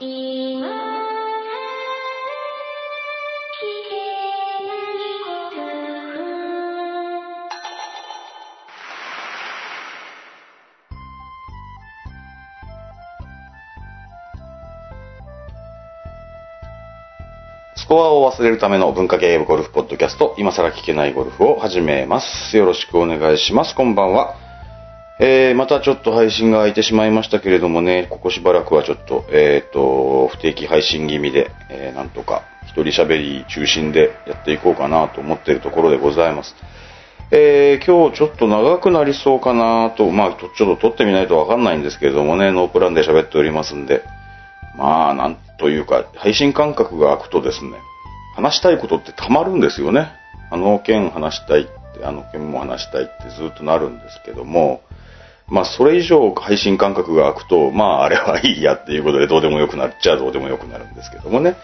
いスコアを忘れるための文化系ゴルフポッドキャスト、今更聞けないゴルフを始めます。よろしくお願いします。こんばんは。えー、またちょっと配信が空いてしまいましたけれどもね、ここしばらくはちょっと、えっ、と、不定期配信気味で、えー、なんとか一人喋り中心でやっていこうかなと思っているところでございます。えー、今日ちょっと長くなりそうかなと、まあ、ちょっと撮ってみないとわかんないんですけれどもね、ノープランで喋っておりますんで、まあ、なんというか、配信感覚が空くとですね、話したいことってたまるんですよね。あの件話したいって、あの件も話したいってずっとなるんですけども、まあ、それ以上配信感覚が空くと、まあ、あれはいいやっていうことでどうでもよくなっちゃどうでもよくなるんですけどもね。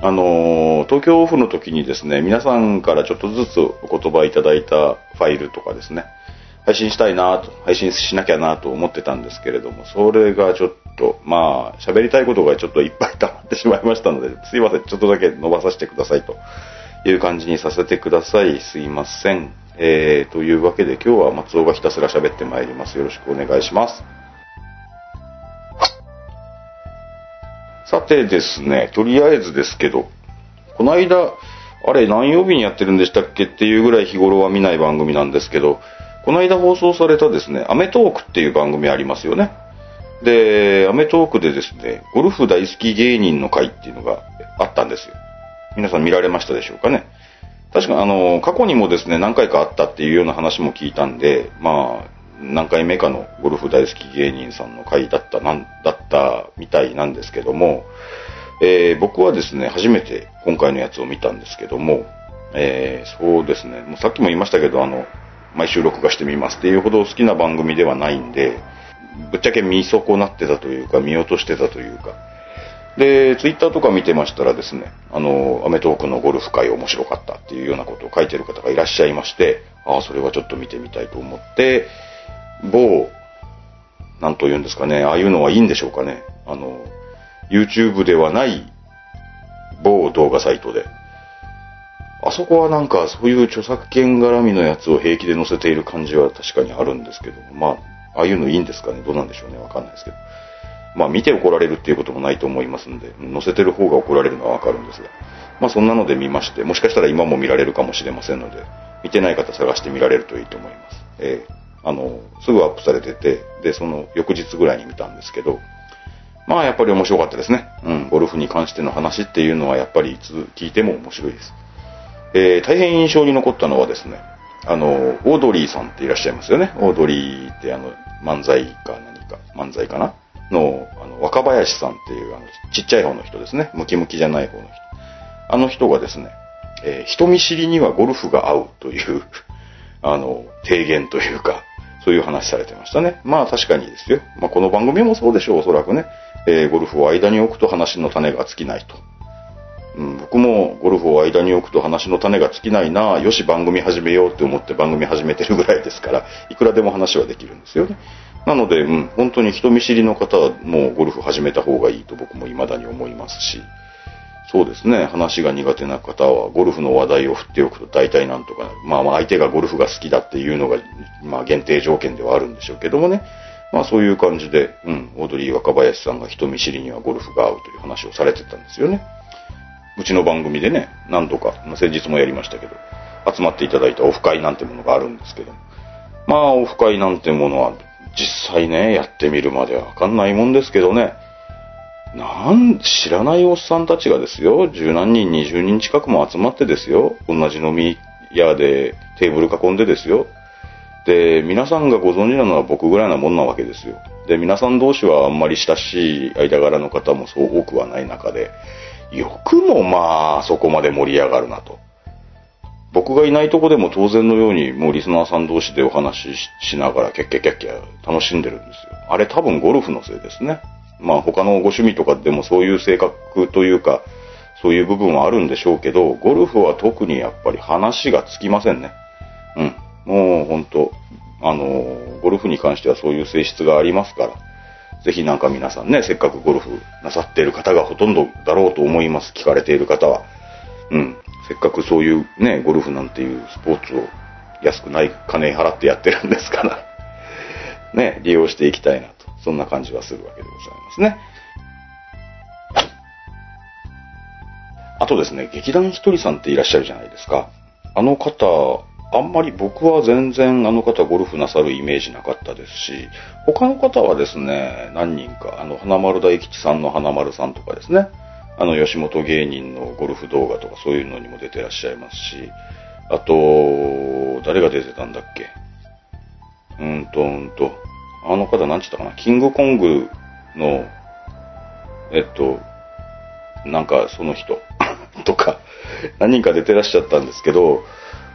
あのー、東京オフの時にですね、皆さんからちょっとずつお言葉いただいたファイルとかですね、配信したいなと、配信しなきゃなと思ってたんですけれども、それがちょっと、まあ、喋りたいことがちょっといっぱい溜まってしまいましたので、すいません、ちょっとだけ伸ばさせてくださいという感じにさせてください。すいません。えー、というわけで今日は松尾がひたすら喋ってまいります。よろしくお願いします。さてですね、とりあえずですけど、この間、あれ何曜日にやってるんでしたっけっていうぐらい日頃は見ない番組なんですけど、この間放送されたですね、アメトークっていう番組ありますよね。で、アメトークでですね、ゴルフ大好き芸人の会っていうのがあったんですよ。皆さん見られましたでしょうかね。確かあの、過去にもですね、何回かあったっていうような話も聞いたんで、まあ、何回目かのゴルフ大好き芸人さんの会だった、なんだったみたいなんですけども、えー僕はですね、初めて今回のやつを見たんですけども、えーそうですね、もうさっきも言いましたけど、あの、毎週録画してみますっていうほど好きな番組ではないんで、ぶっちゃけ見損なってたというか、見落としてたというか、で、ツイッターとか見てましたらですね、あの、アメトーークのゴルフ会面白かったっていうようなことを書いてる方がいらっしゃいまして、ああ、それはちょっと見てみたいと思って、某、なんと言うんですかね、ああいうのはいいんでしょうかね。あの、YouTube ではない某動画サイトで、あそこはなんかそういう著作権絡みのやつを平気で載せている感じは確かにあるんですけど、まあ、ああいうのいいんですかねどうなんでしょうねわかんないですけど。まあ見て怒られるっていうこともないと思いますんで、載せてる方が怒られるのはわかるんですが。まあそんなので見まして、もしかしたら今も見られるかもしれませんので、見てない方探して見られるといいと思います。ええあの、すぐアップされてて、で、その翌日ぐらいに見たんですけど、まあやっぱり面白かったですね。うん、ゴルフに関しての話っていうのはやっぱりいつ聞いても面白いです。えー大変印象に残ったのはですね、あの、オードリーさんっていらっしゃいますよね。オードリーってあの、漫才か何か、漫才かなの、あの、若林さんっていう、あの、ちっちゃい方の人ですね。ムキムキじゃない方の人。あの人がですね、えー人見知りにはゴルフが合うという、あの、提言というか、そういう話されてましたね。まあ確かにですよ。まあこの番組もそうでしょう、おそらくね。えーゴルフを間に置くと話の種が尽きないと。うん、僕もゴルフを間に置くと話の種が尽きないなよし番組始めようって思って番組始めてるぐらいですから、いくらでも話はできるんですよね。なので、うん、本当に人見知りの方はもうゴルフ始めた方がいいと僕も未だに思いますし、そうですね、話が苦手な方はゴルフの話題を振っておくと大体なんとかなる。まあまあ相手がゴルフが好きだっていうのが、まあ限定条件ではあるんでしょうけどもね。まあそういう感じで、うん、オードリー若林さんが人見知りにはゴルフが合うという話をされてたんですよね。うちの番組でね、何度か、まあ、先日もやりましたけど、集まっていただいたオフ会なんてものがあるんですけども、まあオフ会なんてものは実際ね、やってみるまではわかんないもんですけどね、なん、知らないおっさんたちがですよ、十何人、二十人近くも集まってですよ、同じ飲み屋でテーブル囲んでですよ、で、皆さんがご存知なのは僕ぐらいなもんなわけですよ。で、皆さん同士はあんまり親しい間柄の方もそう多くはない中で、よくもまあ、そこまで盛り上がるなと。僕がいないとこでも当然のように、もうリスナーさん同士でお話ししながら、キャッキャキャッキャ楽しんでるんですよ。あれ多分ゴルフのせいですね。まあ他のご趣味とかでもそういう性格というか、そういう部分はあるんでしょうけど、ゴルフは特にやっぱり話がつきませんね。うん。もう本当あの、ゴルフに関してはそういう性質がありますから、ぜひなんか皆さんね、せっかくゴルフなさっている方がほとんどだろうと思います。聞かれている方は。うん。せっかくそういうね、ゴルフなんていうスポーツを安くない金払ってやってるんですから、ね、利用していきたいなと。そんな感じはするわけでございますね。あとですね、劇団ひとりさんっていらっしゃるじゃないですか。あの方、あんまり僕は全然あの方ゴルフなさるイメージなかったですし、他の方はですね、何人か、あの、花丸大吉さんの花丸さんとかですね、あの、吉本芸人のゴルフ動画とかそういうのにも出てらっしゃいますし、あと、誰が出てたんだっけ？うーんと、うんと、あの方何て言ったかな、キングコングの、えっと、なんかその人 とか、何人か出てらっしゃったんですけど、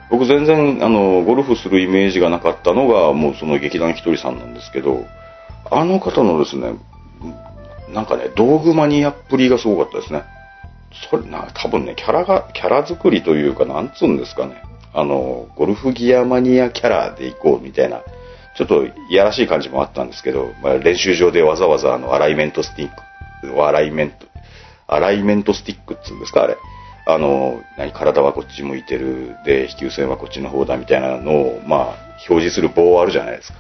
僕全然あのゴルフするイメージがなかったのがもうその劇団ひとりさんなんですけどあの方のですねなんかね道具マニアっぷりがすごかったですねそれな多分ねキャラがキャラ作りというかなんつうんですかねあのゴルフギアマニアキャラでいこうみたいなちょっといやらしい感じもあったんですけど、まあ、練習場でわざわざあのアライメントスティックアライメントアライメントスティックっつうんですかあれあの、何、体はこっち向いてる、で、飛球線はこっちの方だみたいなのを、まあ、表示する棒あるじゃないですか。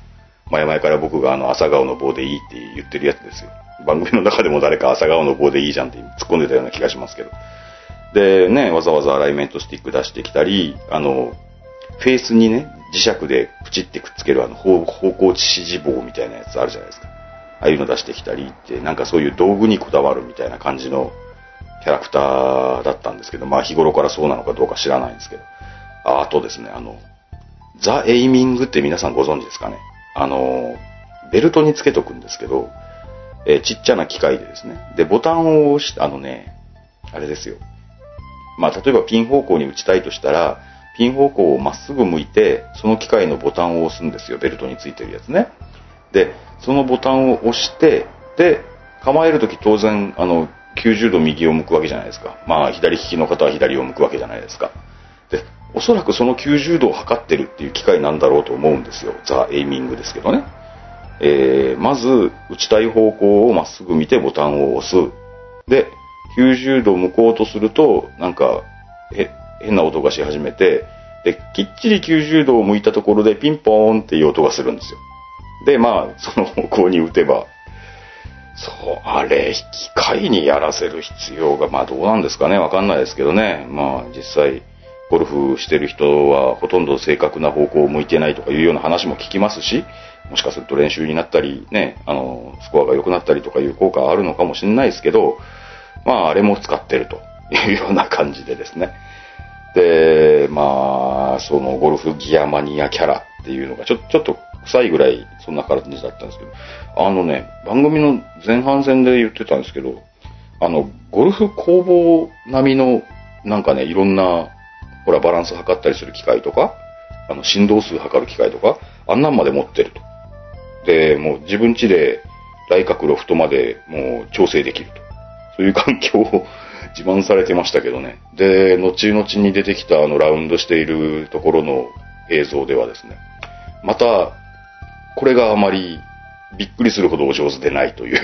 前々から僕があの、朝顔の棒でいいって言ってるやつですよ。番組の中でも誰か朝顔の棒でいいじゃんって突っ込んでたような気がしますけど。で、ね、わざわざアライメントスティック出してきたり、あの、フェースにね、磁石でプチってくっつけるあの方方向指示棒みたいなやつあるじゃないですか。ああいうの出してきたりって、なんかそういう道具にこだわるみたいな感じのキャラクターだったんですけど、まあ日頃からそうなのかどうか知らないんですけど。ああとですね、あの、ザ・エイミングって皆さんご存知ですかね。あの、ベルトにつけとくんですけど、えーちっちゃな機械でですね。で、ボタンを押して、あのね、あれですよ。まあ例えばピン方向に打ちたいとしたら、ピン方向をまっすぐ向いて、その機械のボタンを押すんですよ。ベルトについてるやつね。で、そのボタンを押して、で、構えるとき当然、あの、90度右を向くわけじゃないですか。まあ、左利きの方は左を向くわけじゃないですか。で、おそらくその90度を測ってるっていう機械なんだろうと思うんですよ。ザ・エイミングですけどね。えー、まず、打ちたい方向をまっすぐ見てボタンを押す。で、90度向こうとすると、なんか、へ、変な音がし始めて、で、きっちり90度を向いたところでピンポーンっていう音がするんですよ。で、まあ、その方向に打てば、そう、あれ、機械にやらせる必要が、まあどうなんですかね、わかんないですけどね。まあ実際、ゴルフしてる人はほとんど正確な方向を向いてないとかいうような話も聞きますし、もしかすると練習になったり、ね、あの、スコアが良くなったりとかいう効果はあるのかもしれないですけど、まああれも使ってると いうような感じでですね。で、まあ、そのゴルフギアマニアキャラっていうのがちょちょっと臭いぐらいそんな感じだったんですけど、あのね、番組の前半戦で言ってたんですけど、あの、ゴルフ工房並みの、なんかね、いろんな、ほら、バランス測ったりする機械とか、あの、振動数測る機械とか、あんなんまで持ってると。で、もう自分家で、来角ロフトまでもう調整できると。そういう環境を 自慢されてましたけどね。で、後々に出てきたあのラウンドしているところの映像ではですね、また、これがあまりびっくりするほどお上手でないという、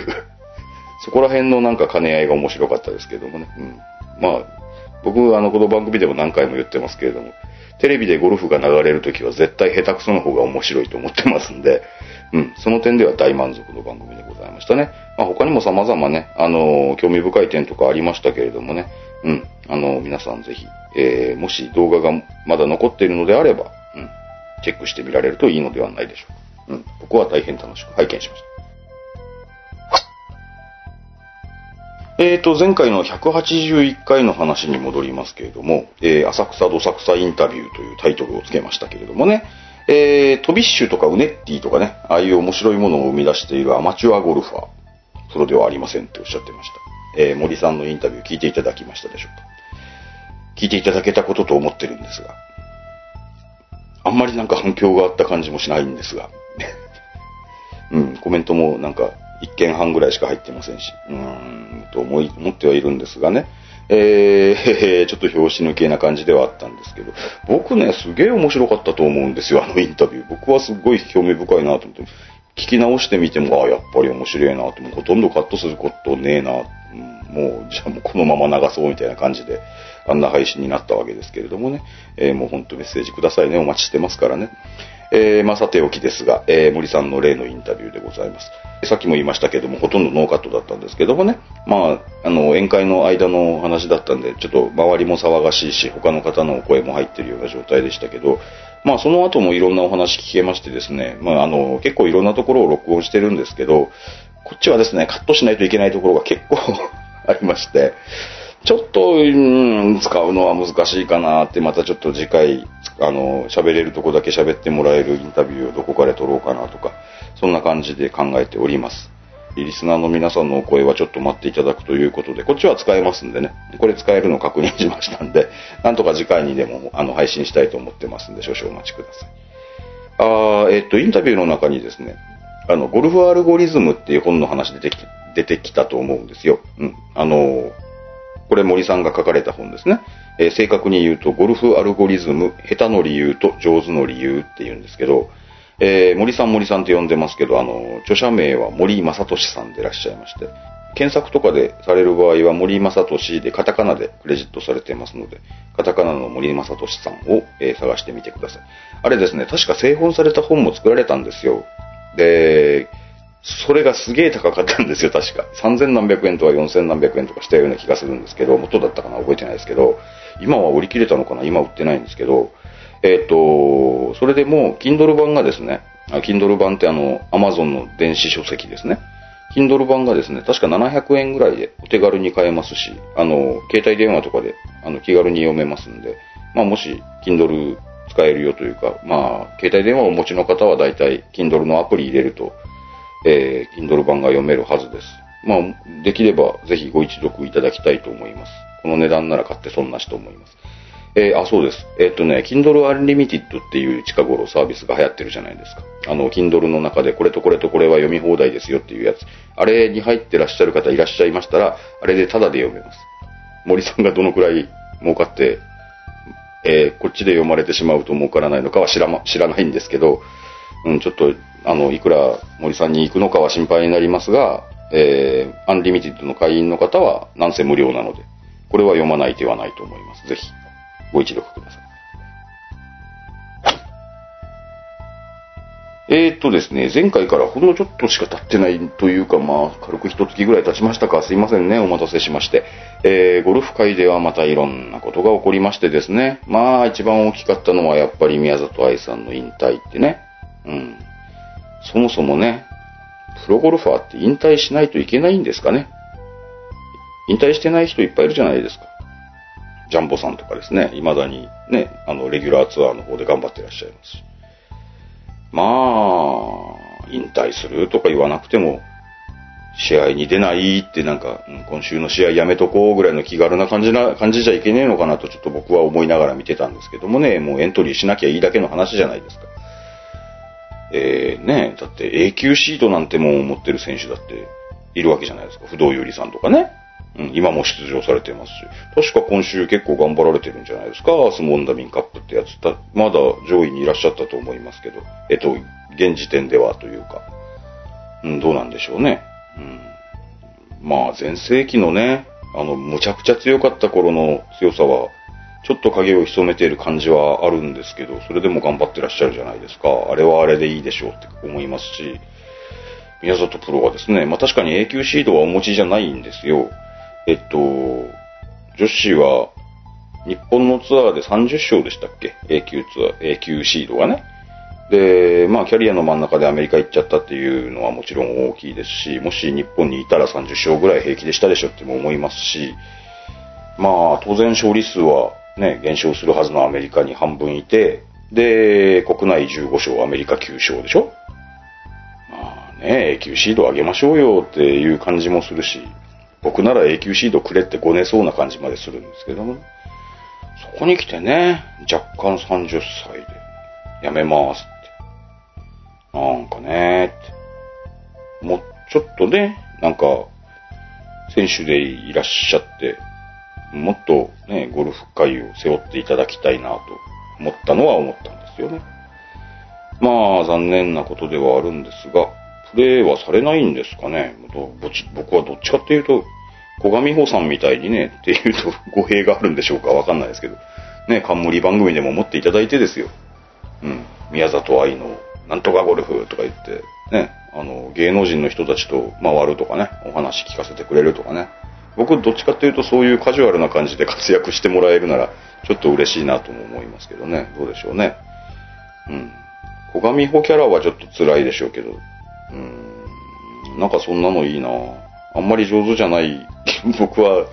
そこら辺のなんか兼ね合いが面白かったですけどもね。うん、まあ、僕、あの、この番組でも何回も言ってますけれども、テレビでゴルフが流れるときは絶対下手くその方が面白いと思ってますんで、うん、その点では大満足の番組でございましたね。まあ他にも様々ね、あの、興味深い点とかありましたけれどもね、うん、あの、皆さんぜひ、えー、もし動画がまだ残っているのであれば、うん、チェックしてみられるといいのではないでしょうか。うん、僕は大変楽しく拝見しました。えーと、前回の181回の話に戻りますけれども、えー浅草どさくさインタビューというタイトルをつけましたけれどもね、えー、トビッシュとかウネッティとかね、ああいう面白いものを生み出しているアマチュアゴルファー、プロではありませんっておっしゃってました。えー森さんのインタビュー聞いていただきましたでしょうか聞いていただけたことと思ってるんですが、あんまりなんか反響があった感じもしないんですが、うん、コメントもなんか1件半ぐらいしか入ってませんし、うーん、と思い、思ってはいるんですがね。えー、ちょっと拍子抜けな感じではあったんですけど、僕ね、すげえ面白かったと思うんですよ、あのインタビュー。僕はすごい興味深いなと思って。聞き直してみても、ああ、やっぱり面白いなって、もうほとんどカットすることねえな、うんもう、じゃあもうこのまま流そうみたいな感じで、あんな配信になったわけですけれどもね。えーもう本当メッセージくださいね。お待ちしてますからね。えーまあさておきですが、えー森さんの例のインタビューでございます。さっきも言いましたけども、ほとんどノーカットだったんですけどもね。まあ、あの、宴会の間の話だったんで、ちょっと周りも騒がしいし、他の方のお声も入ってるような状態でしたけど、まあその後もいろんなお話聞けましてですね、まああの、結構いろんなところを録音してるんですけど、こっちはですね、カットしないといけないところが結構 ありまして、ちょっと、うん、使うのは難しいかなって、またちょっと次回、あの、喋れるとこだけ喋ってもらえるインタビューをどこかで撮ろうかなとか、そんな感じで考えております。リスナーの皆さんのお声はちょっと待っていただくということで、こっちは使えますんでね、これ使えるの確認しましたんで、なんとか次回にでもあの配信したいと思ってますんで、少々お待ちください。あーえっと、インタビューの中にですね、あの、ゴルフアルゴリズムっていう本の話出てき出てきたと思うんですよ。うん。あの、これ森さんが書かれた本ですね。えー正確に言うと、ゴルフアルゴリズム、下手の理由と上手の理由って言うんですけど、えー森さん森さんって呼んでますけど、あの、著者名は森正俊さんでいらっしゃいまして、検索とかでされる場合は森正俊でカタカナでクレジットされてますので、カタカナの森正俊さんを、えー探してみてください。あれですね、確か製本された本も作られたんですよ。で、それがすげえ高かったんですよ、確か。3000何百円とか4000何百円とかしたような気がするんですけど、元だったかな覚えてないですけど、今は売り切れたのかな今売ってないんですけど、えっ、と、それでも、Kindle 版がですね、あ Kindle 版ってあの、Amazon の電子書籍ですね。Kindle 版がですね、確か700円ぐらいでお手軽に買えますし、あの、携帯電話とかであの気軽に読めますんで、まあもし Kindle 使えるよというか、まあ、携帯電話をお持ちの方は大体 Kindle のアプリ入れると、えー、Kindle 版が読めるはずです。まあ、できればぜひご一読いただきたいと思います。この値段なら買って損なしと思います。えーあ、そうです。えーっとね、Kindle Unlimited っていう近頃サービスが流行ってるじゃないですか。あの、Kindle の中でこれとこれとこれは読み放題ですよっていうやつ。あれに入ってらっしゃる方いらっしゃいましたら、あれでタダで読めます。森さんがどのくらい儲かって、えーこっちで読まれてしまうと儲からないのかは知ら,、ま、知らないんですけど、うん、ちょっと、あの、いくら森さんに行くのかは心配になりますが、えー、アンリミテッドの会員の方はなんせ無料なので、これは読まない手はないと思います。ぜひ、ご一読ください。えーっとですね、前回からほんのちょっとしか経ってないというか、まあ、軽く一月ぐらい経ちましたか。すいませんね、お待たせしまして。えー、ゴルフ界ではまたいろんなことが起こりましてですね。まあ、一番大きかったのはやっぱり宮里藍さんの引退ってね。うん。そもそもね、プロゴルファーって引退しないといけないんですかね。引退してない人いっぱいいるじゃないですか。ジャンボさんとかですね、未だにね、あの、レギュラーツアーの方で頑張ってらっしゃいますし。まあ、引退するとか言わなくても、試合に出ないってなんか、今週の試合やめとこうぐらいの気軽な感じな、感じじゃいけねえのかなとちょっと僕は思いながら見てたんですけどもね、もうエントリーしなきゃいいだけの話じゃないですか。えー、ねだって永久シートなんてもん持ってる選手だっているわけじゃないですか。不動有利さんとかね。うん、今も出場されてますし。確か今週結構頑張られてるんじゃないですか。スモンダミンカップってやつ。たまだ上位にいらっしゃったと思いますけど。えっと、現時点ではというか。うん、どうなんでしょうね。うん。まあ、前世紀のね、あの、むちゃくちゃ強かった頃の強さは、ちょっと影を潜めている感じはあるんですけど、それでも頑張ってらっしゃるじゃないですか。あれはあれでいいでしょうって思いますし、宮里プロはですね、まあ確かに永久シードはお持ちじゃないんですよ。えっと、女子は、日本のツアーで30勝でしたっけ？永久ツアー、永久シードがね。で、まあ、キャリアの真ん中でアメリカ行っちゃったっていうのはもちろん大きいですし、もし日本にいたら30勝ぐらい平気でしたでしょっても思いますし、まあ、当然勝利数はね、減少するはずのアメリカに半分いて、で、国内15勝、アメリカ9勝でしょ？まあね、永久シード上げましょうよっていう感じもするし、僕なら永久シードくれってごねそうな感じまでするんですけども、そこに来てね、若干30歳で、やめますって。なんかね、って。もうちょっとね、なんか、選手でいらっしゃって、もっとね、ゴルフ界を背負っていただきたいなと思ったのは思ったんですよね。まあ、残念なことではあるんですが、プレイはされないんですかね。ぼち僕はどっちかっていうと、小上美穂さんみたいにね、っていうと語弊があるんでしょうかわかんないですけど、ね、冠番組でも持っていただいてですよ。うん。宮里愛のなんとかゴルフとか言って、ね、あの、芸能人の人たちと回るとかね、お話聞かせてくれるとかね。僕どっちかっていうとそういうカジュアルな感じで活躍してもらえるなら、ちょっと嬉しいなとも思いますけどね。どうでしょうね。うん。小上穂キャラはちょっと辛いでしょうけど、うん、なんかそんなのいいなあんまり上手じゃない、僕は、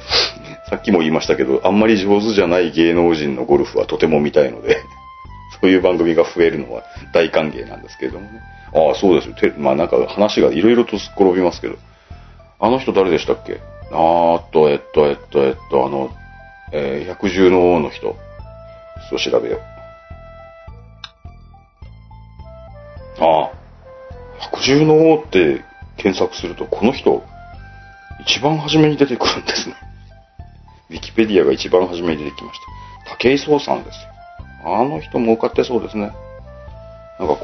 さっきも言いましたけど、あんまり上手じゃない芸能人のゴルフはとても見たいので、そういう番組が増えるのは大歓迎なんですけれどもね。ああ、そうですよ。まあなんか話がいろいろとすっ転びますけど、あの人誰でしたっけ？あーっと、えっと、えっと、えっと、あの、えー百獣の王の人。そう調べよう。ああ、百獣の王って検索すると、この人、一番初めに出てくるんですね。ウィキペディアが一番初めに出てきました。武井壮さんですよ。あの人儲かってそうですね。なんか、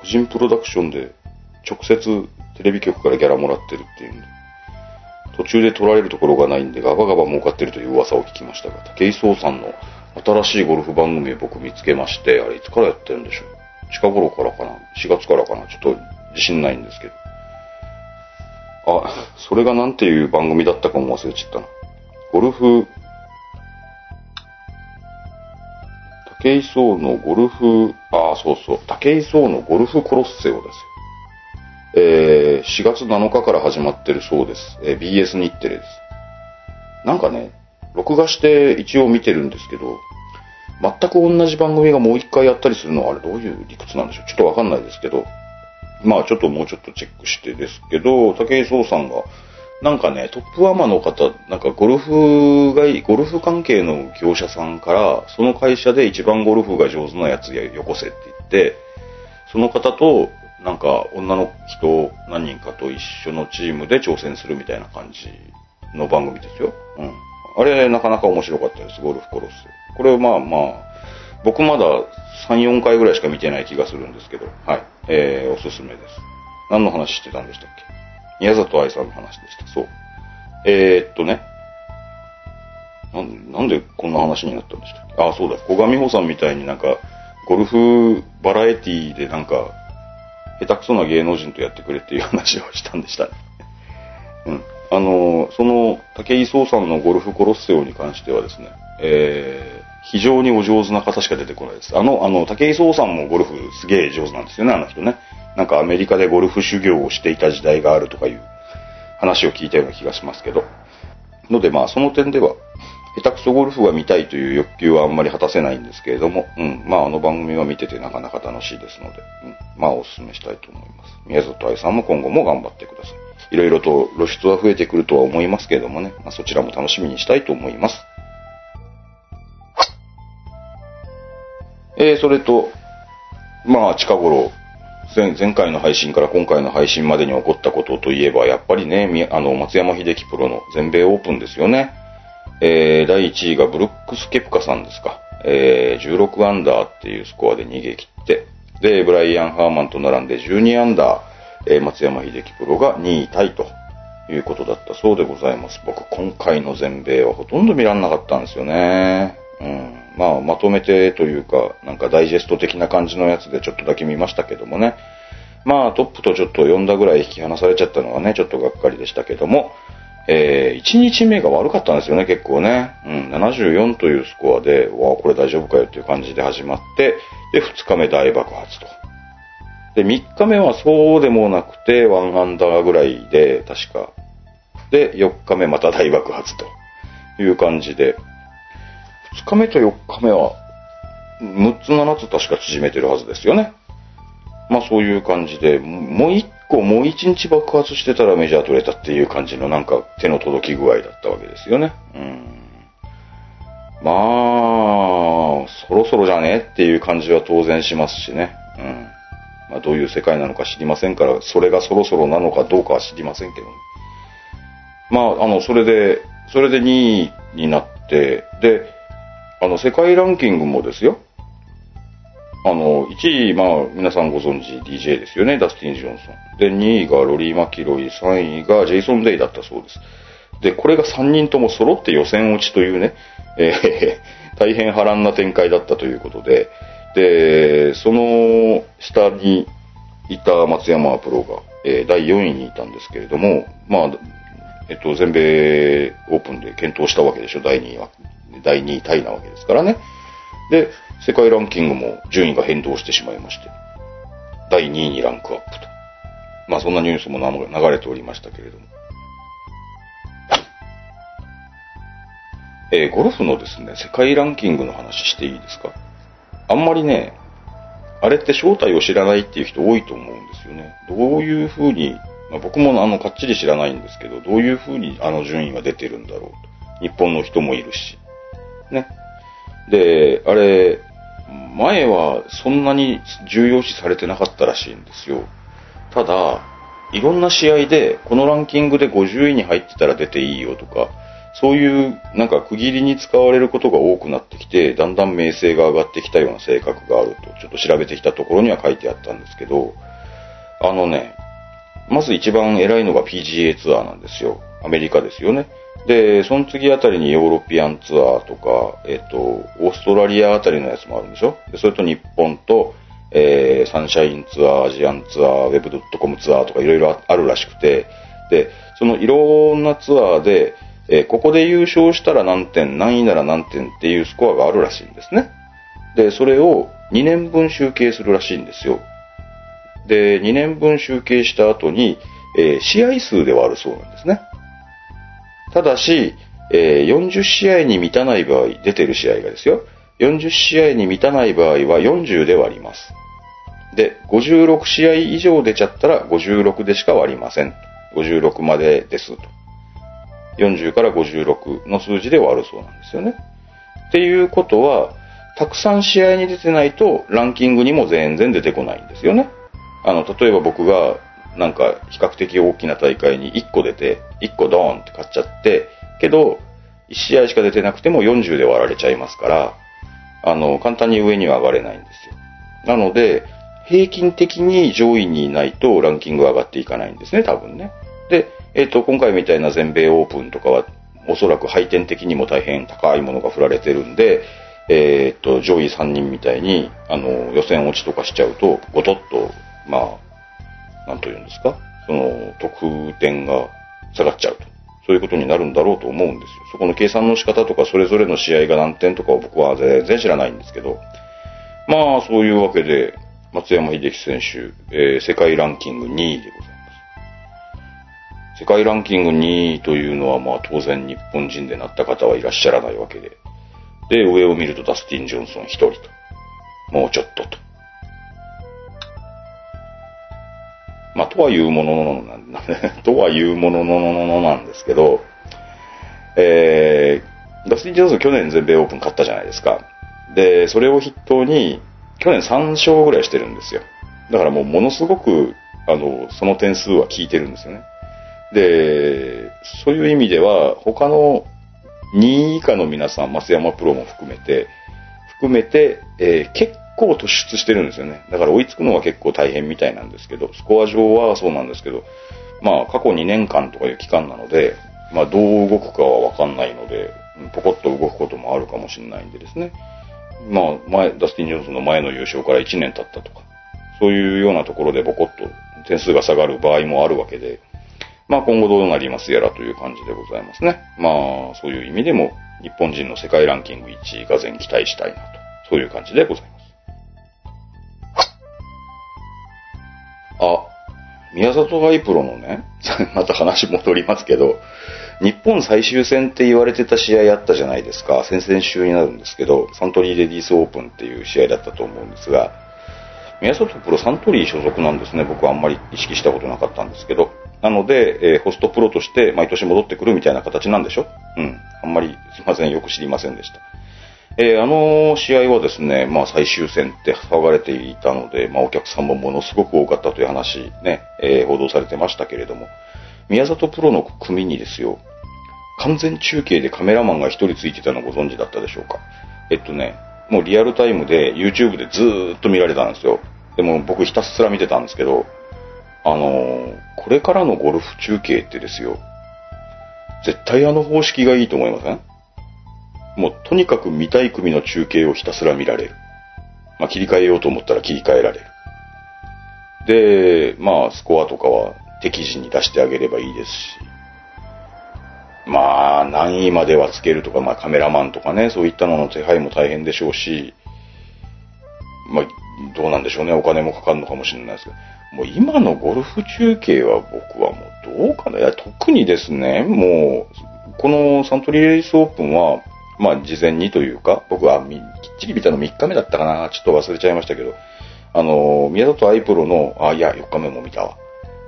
個人プロダクションで直接テレビ局からギャラもらってるっていうんで、途中で取られるところがないんでガバガバ儲かってるという噂を聞きましたが、武井壮さんの新しいゴルフ番組を僕見つけまして、あれいつからやってるんでしょう？近頃からかな ?4 月からかな？ちょっと自信ないんですけど。あ、それがなんていう番組だったかも忘れちゃったな。ゴルフ、武井壮のゴルフ、あ、そうそう、武井壮のゴルフコロッセオですよ。えー、4月7日から始まってるそうです。えー BS 日テレです。なんかね、録画して一応見てるんですけど、全く同じ番組がもう一回やったりするのはあれどういう理屈なんでしょう？ちょっとわかんないですけど、まあちょっともうちょっとチェックしてですけど、武井壮さんが、なんかね、トップアマの方、なんかゴルフが、ゴルフ関係の業者さんから、その会社で一番ゴルフが上手なやつやよこせって言って、その方と、なんか女の人何人かと一緒のチームで挑戦するみたいな感じの番組ですよ。うん。あれ、なかなか面白かったです、ゴルフコロス。これまあまあ、僕まだ3、4回ぐらいしか見てない気がするんですけど、はい。えー、おすすめです。何の話してたんでしたっけ？宮里愛さんの話でした。そう。えー、っとね。なんでこんな話になったんでしたっけ？あ、そうだ。小上美穂さんみたいになんか、ゴルフバラエティでなんか、下手くそな芸能人とやってくれっていう話をしたんでしたね。うん。あの、その、武井壮さんのゴルフコロッセオに関してはですね、えー、非常にお上手な方しか出てこないです。あの、あの、武井壮さんもゴルフすげえ上手なんですよね、あの人ね。なんかアメリカでゴルフ修行をしていた時代があるとかいう話を聞いたような気がしますけど。のでまあその点では、下手くそゴルフが見たいという欲求はあんまり果たせないんですけれども、うん、まああの番組は見ててなかなか楽しいですので、うん、まあお勧めしたいと思います。宮里愛さんも今後も頑張ってください。いろいろと露出は増えてくるとは思いますけれどもね、まあ、そちらも楽しみにしたいと思います。えー、それと、まあ近頃、前前回の配信から今回の配信までに起こったことといえば、やっぱりね、あの、松山秀樹プロの全米オープンですよね。えー、第1位がブルックス・ケプカさんですか。えー、16アンダーっていうスコアで逃げ切って、で、ブライアン・ハーマンと並んで12アンダー、えー松山秀樹プロが2位タイということだったそうでございます。僕、今回の全米はほとんど見らんなかったんですよね。うん。まあ、まとめてというか、なんかダイジェスト的な感じのやつでちょっとだけ見ましたけどもね。まあ、トップとちょっと4打ぐらい引き離されちゃったのはね、ちょっとがっかりでしたけども、えー、1日目が悪かったんですよね、結構ね。うん、74というスコアで、わあ、これ大丈夫かよっていう感じで始まって、で、2日目大爆発と。で、3日目はそうでもなくて、1アンダーぐらいで、確か。で、4日目また大爆発という感じで、2日目と4日目は、6つ7つ確か縮めてるはずですよね。まあそういう感じで、もう1個、もう1日爆発してたらメジャー取れたっていう感じのなんか手の届き具合だったわけですよね。うん。まあ、そろそろじゃねっていう感じは当然しますしね。うん。まあどういう世界なのか知りませんから、それがそろそろなのかどうかは知りませんけどね。まあ、あの、それで、それで2位になって、で、あの、世界ランキングもですよ。あの、1位、まあ、皆さんご存知 DJ ですよね、ダスティン・ジョンソン。で、2位がロリー・マキロイ、3位がジェイソン・デイだったそうです。で、これが3人とも揃って予選落ちというね、えー、大変波乱な展開だったということで、で、その下にいた松山プロが、えー、第4位にいたんですけれども、まあ、えっと、全米オープンで検討したわけでしょ、第2位は。第2位タイなわけですからね。で、世界ランキングも順位が変動してしまいまして、第2位にランクアップと。まあそんなニュースも流れておりましたけれども。えー、ゴルフのですね、世界ランキングの話していいですか？あんまりね、あれって正体を知らないっていう人多いと思うんですよね。どういうふうに、まあ、僕もあの、かっちり知らないんですけど、どういうふうにあの順位が出てるんだろうと。日本の人もいるし。ね。で、あれ、前はそんなに重要視されてなかったらしいんですよ。ただ、いろんな試合で、このランキングで50位に入ってたら出ていいよとか、そういうなんか区切りに使われることが多くなってきて、だんだん名声が上がってきたような性格があると、ちょっと調べてきたところには書いてあったんですけど、あのね、まず一番偉いのが PGA ツアーなんですよ。アメリカですよね。で、その次あたりにヨーロピアンツアーとか、えっと、オーストラリアあたりのやつもあるんでしょ？で、それと日本と、えー、サンシャインツアー、アジアンツアー、ウェブドットコムツアーとかいろいろあるらしくて、で、そのいろんなツアーで、えー、ここで優勝したら何点、何位なら何点っていうスコアがあるらしいんですね。で、それを2年分集計するらしいんですよ。で、2年分集計した後に、えー、試合数で割るそうなんですね。ただし、えー、40試合に満たない場合、出てる試合がですよ。40試合に満たない場合は40で割ります。で、56試合以上出ちゃったら56でしか割りません。56までですと。40から56の数字で割るそうなんですよね。っていうことは、たくさん試合に出てないとランキングにも全然出てこないんですよね。あの、例えば僕がなんか比較的大きな大会に1個出て、1個ドーンって買っちゃって、けど、1試合しか出てなくても40で割られちゃいますから、あの、簡単に上には上がれないんですよ。なので、平均的に上位にいないとランキング上がっていかないんですね、多分ね。で、えっ、ー、と、今回みたいな全米オープンとかは、おそらく配点的にも大変高いものが振られてるんで、えっ、ー、と、上位3人みたいに、あの、予選落ちとかしちゃうと、ごとっと、まあ、なんと言うんですか、その、得点が下がっちゃうと。そういうことになるんだろうと思うんですよ。そこの計算の仕方とか、それぞれの試合が何点とかを僕は全然知らないんですけど、まあ、そういうわけで、松山秀樹選手、えー、世界ランキング2位でございます。世界ランキング2位というのは、まあ当然日本人でなった方はいらっしゃらないわけで。で、上を見るとダスティン・ジョンソン1人と。もうちょっとと。まあ、とはいうものの、とはいうもののののなんですけど、えー、ダスティン・ジョンソン去年全米オープン勝ったじゃないですか。で、それを筆頭に、去年3勝ぐらいしてるんですよ。だからもうものすごく、あの、その点数は効いてるんですよね。で、そういう意味では、他の2位以下の皆さん、増山プロも含めて、含めて、えー、結構突出してるんですよね。だから追いつくのは結構大変みたいなんですけど、スコア上はそうなんですけど、まあ過去2年間とかいう期間なので、まあどう動くかはわかんないので、ポコッと動くこともあるかもしれないんでですね。まあ前、ダスティン・ジョンソンの前の優勝から1年経ったとか、そういうようなところでボコッと点数が下がる場合もあるわけで、まあ今後どうなりますやらという感じでございますね。まあそういう意味でも日本人の世界ランキング1位が全期待したいなと、そういう感じでございます。あ、宮里藍プロのね、また話戻りますけど、日本最終戦って言われてた試合あったじゃないですか。先々週になるんですけど、サントリーレディースオープンっていう試合だったと思うんですが、宮里プロサントリー所属なんですね。僕はあんまり意識したことなかったんですけど。なので、えー、ホストプロとして毎年戻ってくるみたいな形なんでしょ？うん。あんまりすいません。よく知りませんでした。えー、あの試合はですね、まあ最終戦って騒がれていたので、まあお客さんもものすごく多かったという話ね、えー、報道されてましたけれども、宮里プロの組にですよ、完全中継でカメラマンが一人ついてたのご存知だったでしょうか？えっとね、もうリアルタイムで YouTube でずーっと見られたんですよ。でも僕ひたすら見てたんですけど、あのーこれからのゴルフ中継ってですよ、絶対あの方式がいいと思いません？もうとにかく見たい組の中継をひたすら見られる。まあ切り替えようと思ったら切り替えられる。で、まあスコアとかは適時に出してあげればいいですし、まあ何位まではつけるとか、まあカメラマンとかね、そういったのの手配も大変でしょうし、まあどうなんでしょうね、お金もかかるのかもしれないですけど、もう今のゴルフ中継は僕はもうどうかな。いや、特にですね、もう、このサントリーレディスオープンは、まあ事前にというか、僕はきっちり見たの3日目だったかな、ちょっと忘れちゃいましたけど、あの、宮里アイプロの、あ、いや、4日目も見たわ。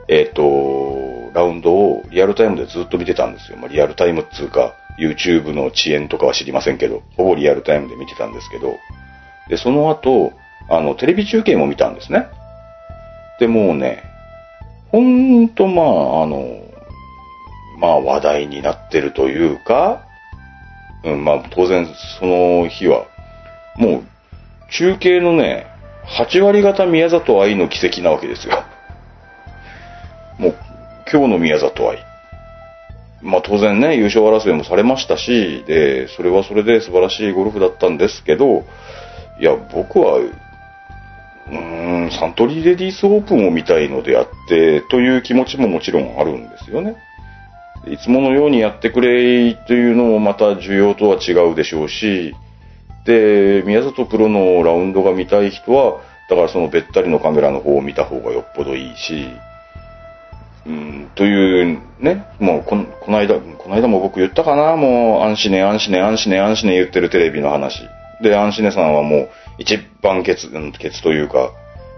えっ、と、ラウンドをリアルタイムでずっと見てたんですよ。まあ、リアルタイムっつうか、YouTube の遅延とかは知りませんけど、ほぼリアルタイムで見てたんですけど、で、その後、あの、テレビ中継も見たんですね。で、もうね、ほんと、まあ、あの、まあ、話題になってるというか、うん、まあ、当然、その日は、もう、中継のね、8割方宮里愛の奇跡なわけですよ。もう、今日の宮里愛。まあ当然ね、優勝争いもされましたし、で、それはそれで素晴らしいゴルフだったんですけど、いや、僕は、うーん、サントリーレディースオープンを見たいのであって、という気持ちももちろんあるんですよね。いつものようにやってくれというのもまた需要とは違うでしょうし、で、宮里プロのラウンドが見たい人は、だからそのべったりのカメラの方を見た方がよっぽどいいし、うん、というね、もうこの、この間、この間も僕言ったかな、もう、アンシネ、アンシネ、アンシネ、アンシネ言ってるテレビの話。で、アンシネさんはもう、一番ケツ、ケツというか、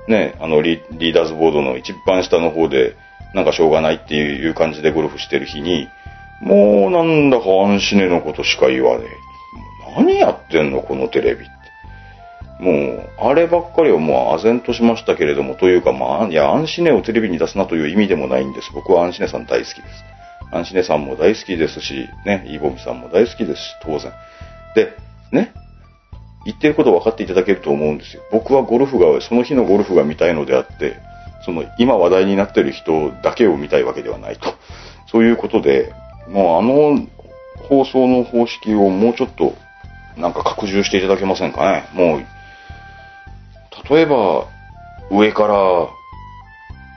ね、あのリ、リーダーズボードの一番下の方で、なんかしょうがないっていう感じでゴルフしてる日に、もうなんだかアンシネのことしか言わねえ。何やってんの、このテレビって。もう、あればっかりはもう唖然としましたけれども、というか、まあ、いや、アンシネをテレビに出すなという意味でもないんです。僕はアンシネさん大好きです。アンシネさんも大好きですし、ね、イーボミさんも大好きですし、当然。で、ね、言ってること分かっていただけると思うんですよ。僕はゴルフが、その日のゴルフが見たいのであって、その今話題になってる人だけを見たいわけではないと。そういうことで、もうあの放送の方式をもうちょっとなんか拡充していただけませんかね。もう、例えば上から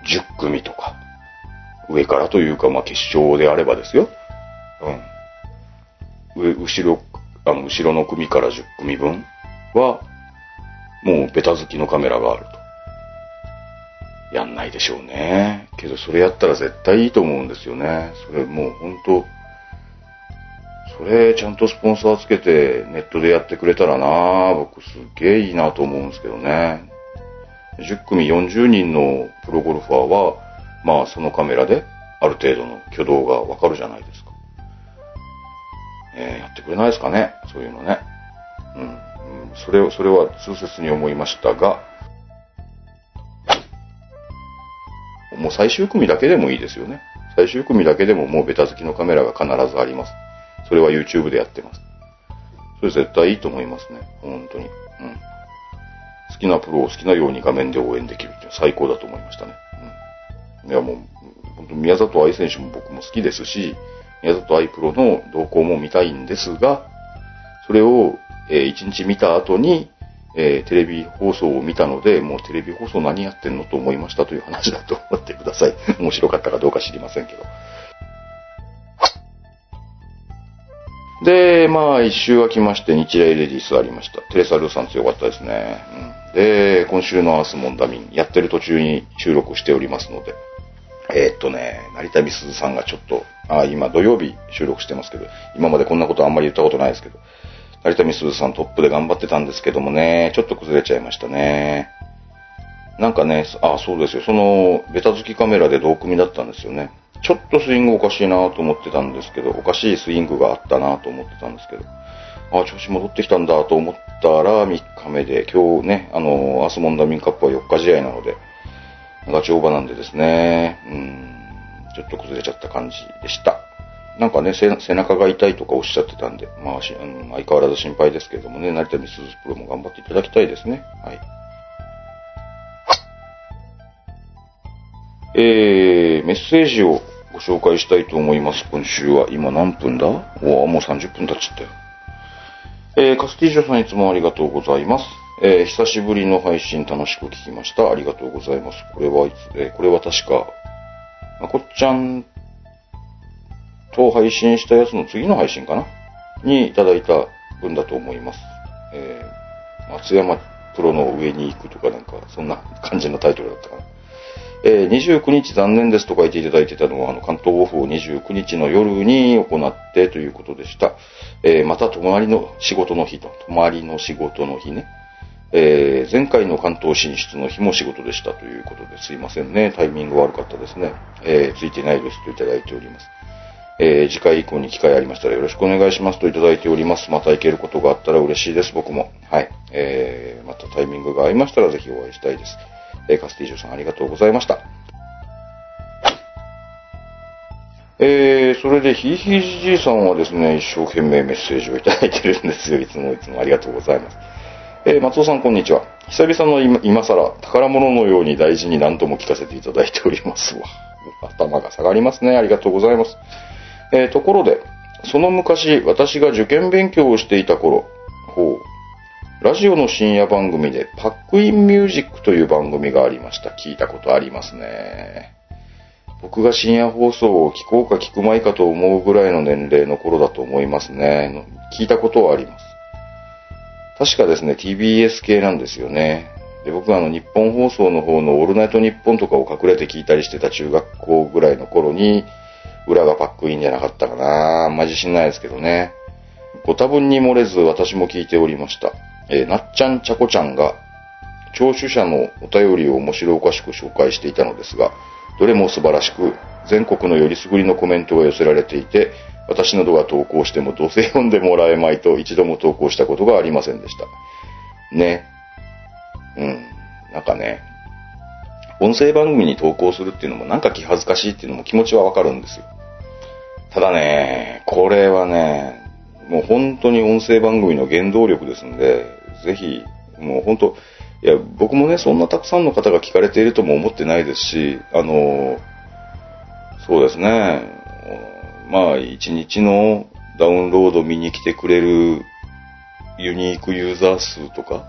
10組とか、上からというか、まあ決勝であればですよ。うん。上、後ろ、あの、後ろの組から10組分は、もうベタ付きのカメラがあると。やんないでしょうね。けどそれやったら絶対いいと思うんですよね。それもう本当それちゃんとスポンサーつけてネットでやってくれたらな僕すっげえいいなと思うんですけどね。10組40人のプロゴルファーは、まあそのカメラである程度の挙動がわかるじゃないですか。えーやってくれないですかね？そういうのね。うん。うんそれを、それは痛切に思いましたが、もう最終組だけでもいいですよね。最終組だけでももうベタ付きのカメラが必ずあります。それは YouTube でやってます。それ絶対いいと思いますね。本当に。うん。好きなプロを好きなように画面で応援できるって最高だと思いましたね。うん。いやもう、本当宮里藍選手も僕も好きですし、宮里藍プロの動向も見たいんですが、それを、えー一日見た後に、えーテレビ放送を見たので、もうテレビ放送何やってんのと思いましたという話だと思ってください。面白かったかどうか知りませんけど。で、まあ、一周が来まして、日大レディースありました。テレサ・ルーさん強かったですね。うん、で、今週のアースモンダミン、やってる途中に収録しておりますので、えーっとね、成田美鈴さんがちょっと、あ今土曜日収録してますけど、今までこんなことあんまり言ったことないですけど、成田美鈴さんトップで頑張ってたんですけどもね、ちょっと崩れちゃいましたね。なんかね、あ、そうですよ。その、ベタ付きカメラで同組だったんですよね。ちょっとスイングおかしいなと思ってたんですけど、おかしいスイングがあったなと思ってたんですけど、あ、調子戻ってきたんだと思ったら3日目で、今日ね、あの、アスモンダミンカップは4日試合なので、ガチオーバーなんでですね、うん、ちょっと崩れちゃった感じでした。なんかね、背中が痛いとかおっしゃってたんで、まあ、しうん相変わらず心配ですけれどもね、成田美鈴プロも頑張っていただきたいですね。はい。えー、メッセージをご紹介したいと思います。今週は。今何分だ？おもう30分経っちゃったよ。えー、カスティージョさんいつもありがとうございます。えー、久しぶりの配信楽しく聞きました。ありがとうございます。これはいつ、えーこれは確か、まこっちゃんと配信したやつの次の配信かな？にいただいた分だと思います。えー、松山プロの上に行くとかなんか、そんな感じのタイトルだったかな。えー29日残念ですと書いていただいてたのは、あの、関東オフを29日の夜に行ってということでした。えーまた、泊まりの仕事の日と、泊まりの仕事の日ね。えー前回の関東進出の日も仕事でしたということですいませんね。タイミング悪かったですね。えーついてないですといただいております。えー次回以降に機会ありましたらよろしくお願いしますといただいております。また行けることがあったら嬉しいです、僕も。はい。えーまたタイミングが合いましたらぜひお会いしたいです。えーカスティージョさんありがとうございました。えー、それで、ひいひいじじいさんはですね、一生懸命メッセージをいただいてるんですよ。いつもいつもありがとうございます。えー、松尾さんこんにちは。久々の今今更、宝物のように大事に何度も聞かせていただいておりますわ。頭が下がりますね。ありがとうございます。えー、ところで、その昔、私が受験勉強をしていた頃、ほう、ラジオの深夜番組で、パックインミュージックという番組がありました。聞いたことありますね。僕が深夜放送を聞こうか聞くまいかと思うぐらいの年齢の頃だと思いますね。聞いたことはあります。確かですね、TBS 系なんですよね。で僕はあの日本放送の方のオールナイトニッポンとかを隠れて聞いたりしてた中学校ぐらいの頃に、裏がパックインじゃなかったかなあんま自信ないですけどね。ご多分に漏れず私も聞いておりました。えーなっちゃんちゃこちゃんが、聴取者のお便りを面白おかしく紹介していたのですが、どれも素晴らしく、全国のよりすぐりのコメントが寄せられていて、私などが投稿してもどうせ読んでもらえまいと一度も投稿したことがありませんでした。ね。うん。なんかね、音声番組に投稿するっていうのもなんか気恥ずかしいっていうのも気持ちはわかるんですよ。ただね、これはね、もう本当に音声番組の原動力ですんで、ぜひ、もう本当、いや、僕もね、そんなたくさんの方が聞かれているとも思ってないですし、あの、そうですね、まあ、一日のダウンロード見に来てくれるユニークユーザー数とか、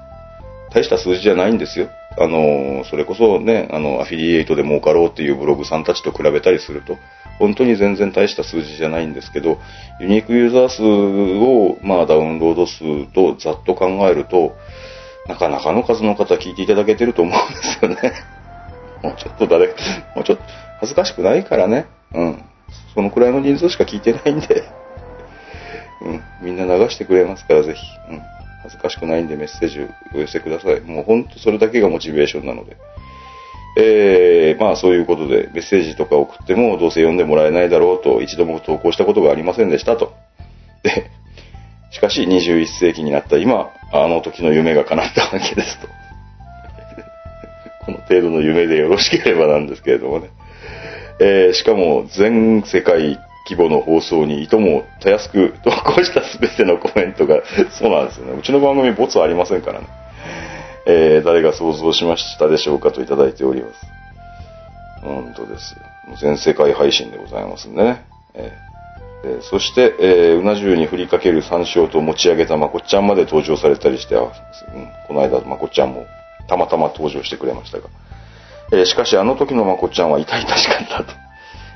大した数字じゃないんですよ。あの、それこそね、あの、アフィリエイトで儲かろうっていうブログさんたちと比べたりすると、本当に全然大した数字じゃないんですけど、ユニークユーザー数を、まあ、ダウンロード数とざっと考えると、なかなかの数の方聞いていただけてると思うんですよね。もうちょっと誰、もうちょっと恥ずかしくないからね。うん。そのくらいの人数しか聞いてないんで、うん。みんな流してくれますから、ぜひ。うん。恥ずかしくないんでメッセージをお寄せください。もうほんとそれだけがモチベーションなので。えー、まあそういうことでメッセージとか送ってもどうせ読んでもらえないだろうと一度も投稿したことがありませんでしたと。で、しかし21世紀になった今、あの時の夢が叶ったわけですと。この程度の夢でよろしければなんですけれどもね。えーしかも全世界規模の放送にいともたやすく投稿したすべてのコメントが、そうなんですよね。うちの番組ボツありませんからね。えー誰が想像しましたでしょうかといただいております。本当ですよ。全世界配信でございますんでね。えーえーそして、えーうな重に振りかける山椒と持ち上げたまこっちゃんまで登場されたりして、あうん、この間まこっちゃんもたまたま登場してくれましたが。えーしかしあの時のまこっちゃんは痛々しかったと。